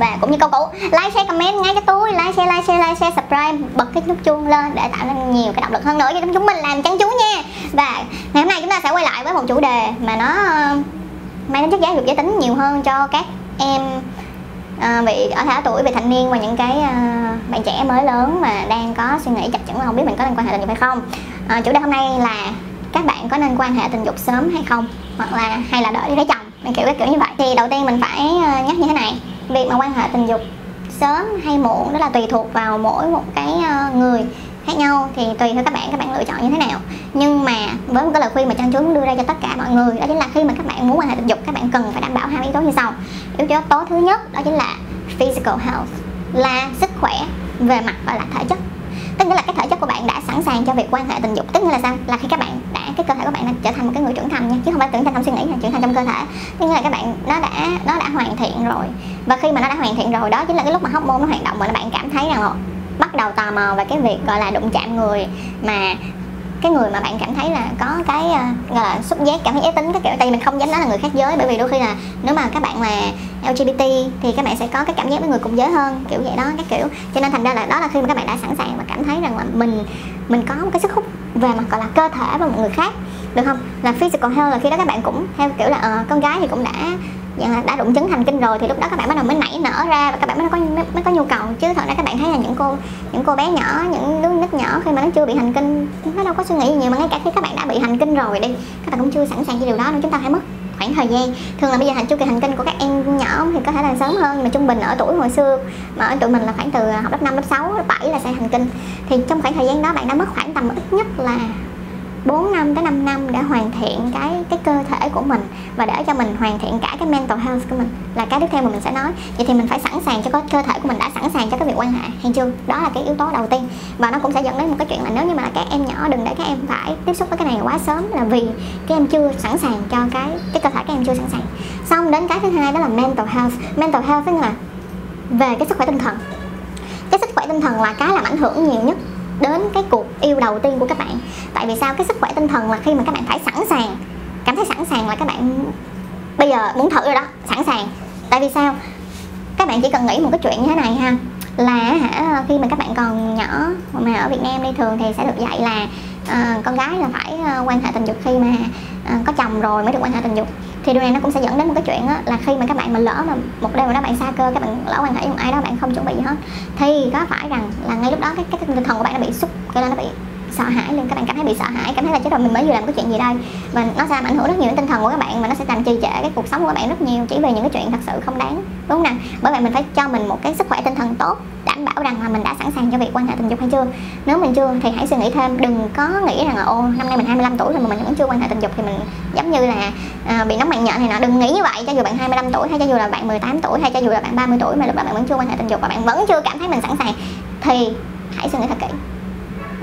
và cũng như câu cũ like share comment ngay cho tôi. Like share like share like share subscribe bật cái nút chuông lên để tạo nên nhiều cái động lực hơn nữa cho chúng mình làm chăn chú nha. Và ngày hôm nay chúng ta sẽ quay lại với một chủ đề mà nó ờ, mang đến chất giáo dục giới tính nhiều hơn cho các em à, bị ở thả tuổi về thanh niên và những cái à, bạn trẻ mới lớn mà đang có suy nghĩ chập chững là không biết mình có nên quan hệ tình dục hay không. À, chủ đề hôm nay là các bạn có nên quan hệ tình dục sớm hay không? Hoặc là hay là đợi đi lấy chồng? Mình kiểu cái kiểu như vậy. Thì đầu tiên mình phải nhắc như thế này việc mà quan hệ tình dục sớm hay muộn, đó là tùy thuộc vào mỗi một cái ờ, người khác nhau, thì tùy theo các bạn các bạn lựa chọn như thế nào. Nhưng mà với một cái lời khuyên mà trang chú muốn đưa ra cho tất cả mọi người, đó chính là khi mà các bạn muốn quan hệ tình dục, các bạn cần phải đảm bảo hai yếu tố như sau. Yếu tố thứ nhất, đó chính là physical health, là sức khỏe về mặt, gọi là, thể chất. Tức nghĩa là cái thể chất của bạn đã sẵn sàng cho việc quan hệ tình dục. Tức nghĩa là sao? Là khi các bạn đã, cái cơ thể của bạn đã trở thành một cái người trưởng thành nha, chứ không phải trưởng thành trong suy nghĩ là trưởng thành trong cơ thể. Tức nghĩa là các bạn, nó đã nó đã hoàn thiện rồi và khi mà nó đã hoàn thiện rồi đó chính là cái lúc mà hóc môn nó hoạt động và bạn cảm thấy rằng bắt đầu tò mò về cái việc gọi là đụng chạm người mà cái người mà bạn cảm thấy là có cái uh, gọi là xúc giác cảm thấy giới tính cái kiểu. Tại vì mình không dám nói là người khác giới bởi vì đôi khi là nếu mà các bạn là LGBT thì các bạn sẽ có cái cảm giác với người cùng giới hơn kiểu vậy đó các kiểu. Cho nên thành ra là đó là khi mà các bạn đã sẵn sàng và cảm thấy rằng là mình mình có một cái sức hút về mặt gọi là cơ thể với một người khác được không? Là physical health là khi đó các bạn cũng theo kiểu là uh, con gái thì cũng đã Dạ, đã đụng chứng thành kinh rồi thì lúc đó các bạn bắt đầu mới nảy nở ra và các bạn mới có mới, mới có nhu cầu. Chứ thật ra các bạn thấy là những cô những cô bé nhỏ những đứa nít nhỏ khi mà nó chưa bị hành kinh nó đâu có suy nghĩ gì nhiều mà ngay cả khi các bạn đã bị hành kinh rồi đi các bạn cũng chưa sẵn sàng cho điều đó nên chúng ta phải mất khoảng thời gian. Thường là bây giờ hành chu kỳ hành kinh của các em nhỏ thì có thể là sớm hơn nhưng mà trung bình ở tuổi hồi xưa mà ở tụi mình là khoảng từ à, học lớp 5, lớp 6, lớp 7 là sẽ hành kinh. Thì trong khoảng thời gian đó bạn đã mất khoảng tầm ít nhất là 4 năm tới 5 năm để hoàn thiện cái cái cơ thể của mình và để cho mình hoàn thiện cả cái mental health của mình. Là cái tiếp theo mà mình sẽ nói. Vậy thì mình phải sẵn sàng cho cái cơ thể của mình đã sẵn sàng cho cái việc quan hệ, hay chưa? Đó là cái yếu tố đầu tiên. Và nó cũng sẽ dẫn đến một cái chuyện là nếu như mà các em nhỏ đừng để các em phải tiếp xúc với cái này quá sớm là vì các em chưa sẵn sàng cho cái cái cơ thể các em chưa sẵn sàng. Xong đến cái thứ hai đó là mental health. Mental health tức là về cái sức khỏe tinh thần. Cái sức khỏe tinh thần là cái làm ảnh hưởng nhiều nhất đến cái cuộc yêu đầu tiên của các bạn. Tại vì sao? Cái sức khỏe tinh thần là khi mà các bạn phải sẵn sàng cảm thấy sẵn sàng là các bạn bây giờ muốn thử rồi đó sẵn sàng. Tại vì sao? Các bạn chỉ cần nghĩ một cái chuyện như thế này ha là hả khi mà các bạn còn nhỏ mà ở Việt Nam đi thường thì sẽ được dạy là à, con gái là phải uh, quan hệ tình dục khi mà à, có chồng rồi mới được quan hệ tình dục thì điều này nó cũng sẽ dẫn đến một cái chuyện á, là khi mà các bạn mà lỡ mà một đêm mà đó bạn xa cơ các bạn lỡ quan hệ với một ai đó bạn không chuẩn bị gì hết thì có phải rằng là ngay lúc đó cái cái tinh thần của bạn nó bị xúc cái nó bị sợ hãi lên các bạn cảm thấy bị sợ hãi cảm thấy là chết rồi mình mới vừa làm cái chuyện gì đây và nó sẽ làm ảnh hưởng rất nhiều đến tinh thần của các bạn mà nó sẽ làm trì trệ cái cuộc sống của các bạn rất nhiều chỉ về những cái chuyện thật sự không đáng đúng không nào? Bởi vậy mình phải cho mình một cái sức khỏe tinh thần tốt đảm bảo rằng là mình đã sẵn sàng cho việc quan hệ tình dục hay chưa. Nếu mình chưa thì hãy suy nghĩ thêm đừng có nghĩ rằng là ô năm nay mình 25 tuổi rồi mà mình vẫn chưa quan hệ tình dục thì mình giống như là à, bị nóng mạng nhện này nọ. Đừng nghĩ như vậy cho dù bạn 25 tuổi hay cho dù là bạn 18 tuổi hay cho dù là bạn 30 tuổi mà lúc đó bạn vẫn chưa quan hệ tình dục và bạn vẫn chưa cảm thấy mình sẵn sàng thì hãy suy nghĩ thật kỹ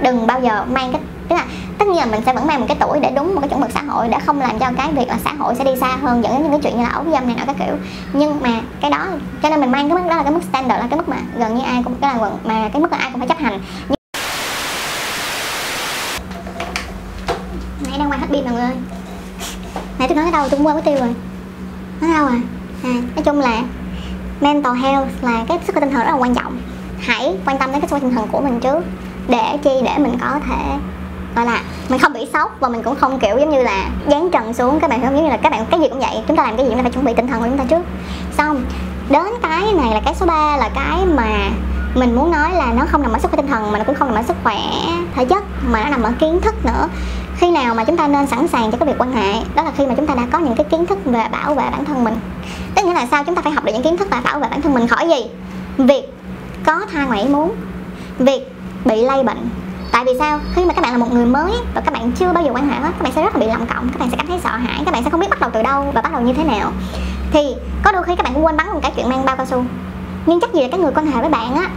đừng bao giờ mang cái, tức là tất nhiên là mình sẽ vẫn mang một cái tuổi để đúng một cái chuẩn mực xã hội để không làm cho cái việc là xã hội sẽ đi xa hơn dẫn đến những cái chuyện như là ấu dâm này nọ các kiểu. Nhưng mà cái đó, cho nên mình mang cái mức, đó là cái mức standard là cái mức mà gần như ai cũng cái là mà cái mức là ai cũng phải chấp hành. Nãy đang quay hết pin mọi người. Ơi nãy tôi nói cái đâu tôi quên cái tiêu rồi. Nói đâu à? À nói chung là mental health là cái sức khỏe tinh thần rất là quan trọng. Hãy quan tâm đến cái sức khỏe tinh thần của mình trước để chi để mình có thể, gọi là, mình không bị sốc và mình cũng không, kiểu, giống như là dán trần xuống các bạn không giống như là các bạn, cái gì cũng vậy, chúng ta làm cái gì chúng ta phải chuẩn bị tinh thần của chúng ta trước. Xong, đến cái này là cái số 3 là cái mà mình muốn nói là nó không nằm ở sức khỏe tinh thần mà nó cũng không nằm ở sức khỏe thể chất, mà nó nằm ở kiến thức nữa. Khi nào mà chúng ta nên sẵn sàng cho cái việc quan hệ, đó là khi mà chúng ta đã có những cái kiến thức về bảo vệ bản thân mình. Tức nghĩa là sao? Chúng ta phải học được những kiến thức về bảo vệ bản thân mình khỏi gì? Việc có thai ngoại ý muốn, việc bị lây bệnh. Tại vì sao? Khi mà các bạn là một người mới và các bạn chưa bao giờ quan hệ hết các bạn sẽ rất là bị lầm cộng các bạn sẽ cảm thấy sợ hãi các bạn sẽ không biết bắt đầu từ đâu và bắt đầu như thế nào. Thì có đôi khi các bạn cũng quên bắn một cái chuyện mang bao cao su. Nhưng chắc gì là cái người quan hệ với bạn á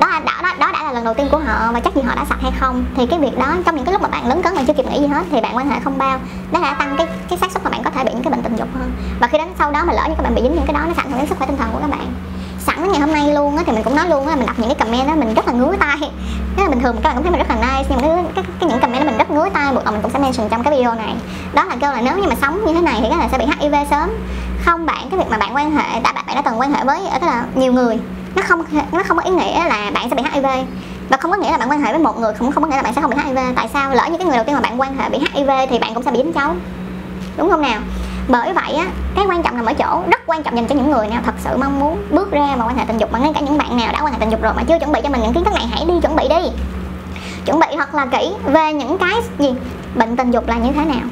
đó, đó, đó, đó đã là lần đầu tiên của họ và chắc gì họ đã sạch hay không. Thì cái việc đó trong những cái lúc mà bạn lớn cấn mà chưa kịp nghĩ gì hết thì bạn quan hệ không bao nó đã tăng cái cái xác suất mà bạn có thể bị những cái bệnh tình dục hơn. Và khi đến sau đó mà lỡ như các bạn bị dính những cái đó nó sẽ ảnh hưởng đến sức khỏe tinh thần của các bạn sẵn ngày hôm nay luôn á thì mình cũng nói luôn á mình đọc những cái comment đó mình rất là ngứa tay thế là bình thường các bạn cũng thấy mình rất là nice nhưng mà cái, cái, cái những comment đó mình rất ngứa tay buộc lòng mình cũng sẽ mention trong cái video này. Đó là kêu là nếu như mà sống như thế này thì cái là sẽ bị HIV sớm. Không bạn cái việc mà bạn quan hệ đã bạn đã từng quan hệ với tức là nhiều người nó không nó không có ý nghĩa là bạn sẽ bị HIV và không có nghĩa là bạn quan hệ với một người cũng không có nghĩa là bạn sẽ không bị HIV tại sao? Lỡ như cái người đầu tiên mà bạn quan hệ bị HIV thì bạn cũng sẽ bị dính cháu. Đúng không nào? Bởi vậy á cái quan trọng nằm ở chỗ rất quan trọng dành cho những người nào thật sự mong muốn bước ra vào quan hệ tình dục mà ngay cả những bạn nào đã quan hệ tình dục rồi mà chưa chuẩn bị cho mình những kiến thức này hãy đi chuẩn bị đi. Chuẩn bị thật là kỹ về những cái gì? Bệnh tình dục là như thế nào?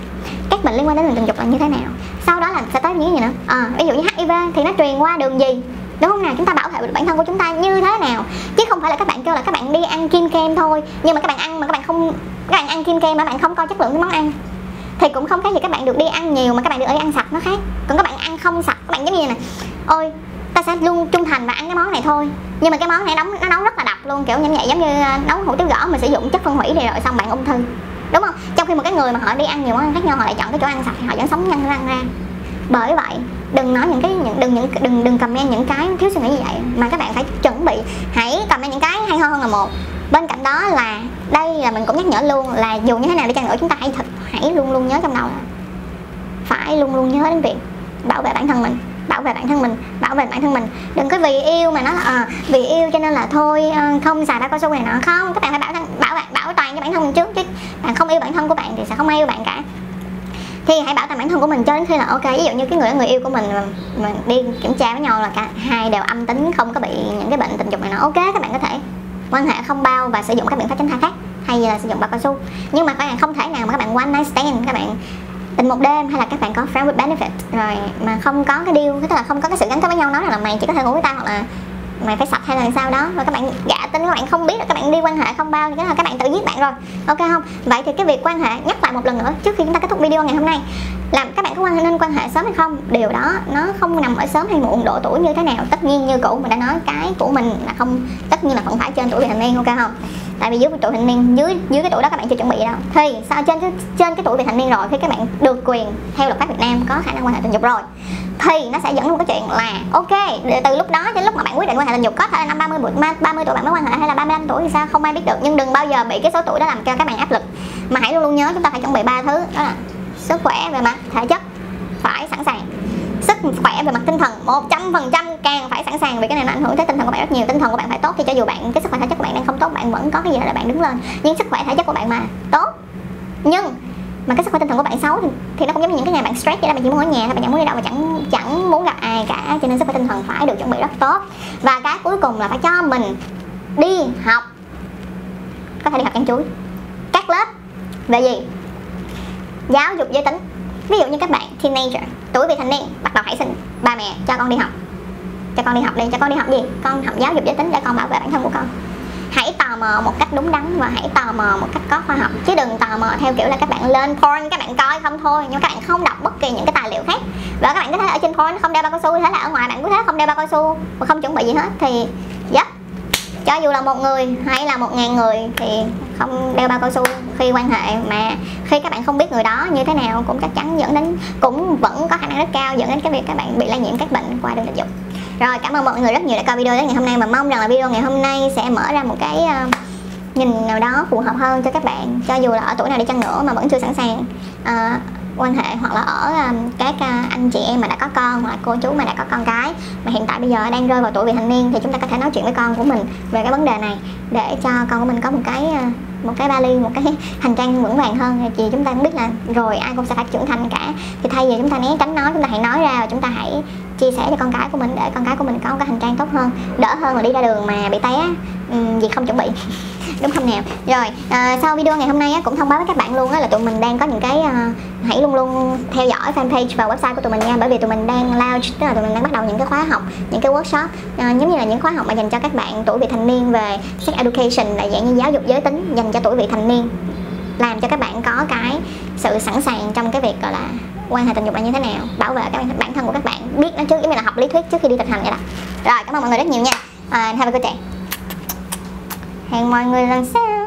Các bệnh liên quan đến bệnh tình dục là như thế nào? Sau đó là sẽ tới những gì nữa? À, ví dụ như hiv thì nó truyền qua đường gì? Đúng không nào? Chúng ta bảo vệ bản thân của chúng ta như thế nào? Chứ không phải là các bạn kêu là các bạn đi ăn kim kem thôi nhưng mà các bạn ăn mà các bạn không các bạn ăn kim kem mà bạn không coi chất lượng cái món ăn thì cũng không khác gì các bạn được đi ăn nhiều mà các bạn được đi ăn sạch nó khác. Còn các bạn ăn không sạch, các bạn giống như này ôi, ta sẽ luôn trung thành và ăn cái món này thôi. Nhưng mà cái món này nấu nó nấu rất là độc luôn, kiểu như vậy, giống như ờ, nấu hủ tiếu gõ mà sử dụng chất phân hủy này rồi xong bạn ung thư. Đúng không? Trong khi một cái người mà họ đi ăn nhiều món ăn khác nhau, họ lại chọn cái chỗ ăn sạch thì họ vẫn sống nhăn răng ra. Bởi vậy, đừng nói những cái, những, đừng những, đừng đừng comment những cái thiếu suy nghĩ như vậy, mà các bạn phải chuẩn bị. Hãy comment những cái hay ho hơn là một. Bên cạnh đó là, đây là mình cũng nhắc nhở luôn là dù như thế nào đi chăng nữa, chúng ta hãy thực hãy luôn luôn nhớ trong đầu. Là phải luôn luôn nhớ đến việc bảo vệ bản thân mình bảo vệ bản thân mình bảo vệ bản thân mình. Đừng có vì yêu mà nói là ờ, à, vì yêu cho nên là thôi ờ, không xài bao cao su này nọ. Không các bạn phải bảo thân bảo bảo toàn cho bản thân mình trước chứ. Bạn không yêu bản thân của bạn thì sẽ không ai yêu bạn cả. Thì hãy bảo toàn bản thân của mình cho đến khi là ok. Ví dụ như cái người người yêu của mình mà, mà đi kiểm tra với nhau là cả hai đều âm tính không có bị những cái bệnh tình dục này nọ. Ok các bạn có thể quan hệ không bao và sử dụng các biện pháp tránh thai khác hay là sử dụng bao cao su. Nhưng mà các bạn không thể nào mà các bạn one night stand, các bạn tình một đêm hay là các bạn có friend with benefit. Rồi mà không có cái deal, tức là không có cái sự gắn kết với nhau, nói là mày chỉ có thể ngủ với tao hoặc là mày phải sạch hay là sao đó. Và các bạn gạ tin các bạn không biết là các bạn đi quan hệ không bao thì là các bạn tự giết bạn rồi. Ok không? Vậy thì cái việc quan hệ nhắc lại một lần nữa trước khi chúng ta kết thúc video ngày hôm nay. Làm các bạn có quan nên quan hệ sớm hay không? Điều đó nó không nằm ở sớm hay muộn, độ tuổi như thế nào. Tất nhiên như cũ mình đã nói, cái của mình là không tất nhiên là vẫn phải trên tuổi vị thành niên, ok không? Tại vì dưới tuổi thành niên, dưới dưới cái tuổi đó các bạn chưa chuẩn bị đâu. Thì sao trên cái trên cái tuổi vị thành niên rồi khi các bạn được quyền theo luật pháp Việt Nam có khả năng quan hệ tình dục rồi. Thì nó sẽ dẫn luôn cái chuyện là, ok từ lúc đó đến lúc mà bạn quyết định quan hệ tình dục, có thể là năm 30 tuổi 30 tuổi bạn mới quan hệ hay là 35 tuổi thì sao? Không ai biết được, nhưng đừng bao giờ bị cái số tuổi đó làm cho các bạn áp lực. Mà hãy luôn luôn nhớ chúng ta phải chuẩn bị ba thứ, đó là sức khỏe về mặt thể chất, phải sẵn sàng khỏe về mặt tinh thần. Một trăm phần trăm càng phải sẵn sàng vì cái này nó ảnh hưởng tới tinh thần của bạn rất nhiều. Tinh thần của bạn phải tốt thì cho dù bạn cái sức khỏe thể chất của bạn đang không tốt bạn vẫn có cái gì để bạn đứng lên. Nhưng sức khỏe thể chất của bạn mà tốt. Nhưng mà cái sức khỏe tinh thần của bạn xấu thì, thì nó cũng giống như những cái ngày bạn stress vậy đó bạn chỉ muốn ở nhà thôi bạn chẳng muốn đi đâu mà chẳng chẳng muốn gặp ai cả. Cho nên sức khỏe tinh thần phải được chuẩn bị rất tốt. Và cái cuối cùng là phải cho mình đi học. Có thể đi học chăn chuối. Các lớp. Về gì? Giáo dục giới tính ví dụ như các bạn teenager, tuổi vị thành niên, bắt đầu hãy xin ba mẹ cho con đi học. Cho con đi học đi, cho con đi học gì? Con học giáo dục giới tính để con bảo vệ bản thân của con. Hãy tò mò một cách đúng đắn và hãy tò mò một cách có khoa học. Chứ đừng tò mò theo kiểu là các bạn lên porn, các bạn coi không thôi. Nhưng các bạn không đọc bất kỳ những cái tài liệu khác. Và các bạn có thể ở trên porn, không đeo bao cao su, thế là ở ngoài bạn có thể không đeo bao cao su và không chuẩn bị gì hết. Thì cho dù là một người hay là một ngàn người thì không đeo bao cao su khi quan hệ. Mà khi các bạn không biết người đó như thế nào cũng chắc chắn dẫn đến cũng vẫn có khả năng rất cao dẫn đến cái việc các bạn bị lây nhiễm các bệnh qua đường tình dục. Rồi cảm ơn mọi người rất nhiều đã coi video đến ngày hôm nay mà mong rằng là video ngày hôm nay sẽ mở ra một cái uh, nhìn nào đó phù hợp hơn cho các bạn cho dù là ở tuổi nào đi chăng nữa mà vẫn chưa sẵn sàng. Uh, quan hệ hoặc là ở um, các uh, anh chị em mà đã có con hoặc là cô chú mà đã có con cái mà hiện tại bây giờ đang rơi vào tuổi vị thành niên thì chúng ta có thể nói chuyện với con của mình về cái vấn đề này để cho con của mình có một cái à, một cái vali một cái hành trang vững vàng hơn. Thì chúng ta cũng biết là rồi ai cũng sẽ phải trưởng thành cả. Thì thay vì chúng ta né tránh nói chúng ta hãy nói ra và chúng ta hãy chia sẻ cho con cái của mình để con cái của mình có một cái hành trang tốt hơn đỡ hơn là đi ra đường mà bị té um, gì không chuẩn bị. Đúng không nào? Rồi à, sau video ngày hôm nay á, cũng thông báo với các bạn luôn á, là tụi mình đang có những cái à, hãy luôn luôn theo dõi fanpage và website của tụi mình nha. Bởi vì tụi mình đang launch tức là tụi mình đang bắt đầu những cái khóa học những cái workshop. À, giống như là những khóa học mà dành cho các bạn tuổi vị thành niên về sex education là dạng như giáo dục giới tính dành cho tuổi vị thành niên. Làm cho các bạn có cái sự sẵn sàng trong cái việc gọi là quan hệ tình dục là như thế nào bảo vệ các bản thân của các bạn biết nó trước giống như là học lý thuyết trước khi đi thực hành vậy đó. Rồi cảm ơn mọi người rất nhiều nha. Uh, have a good day. Hẹn mọi người lần sau.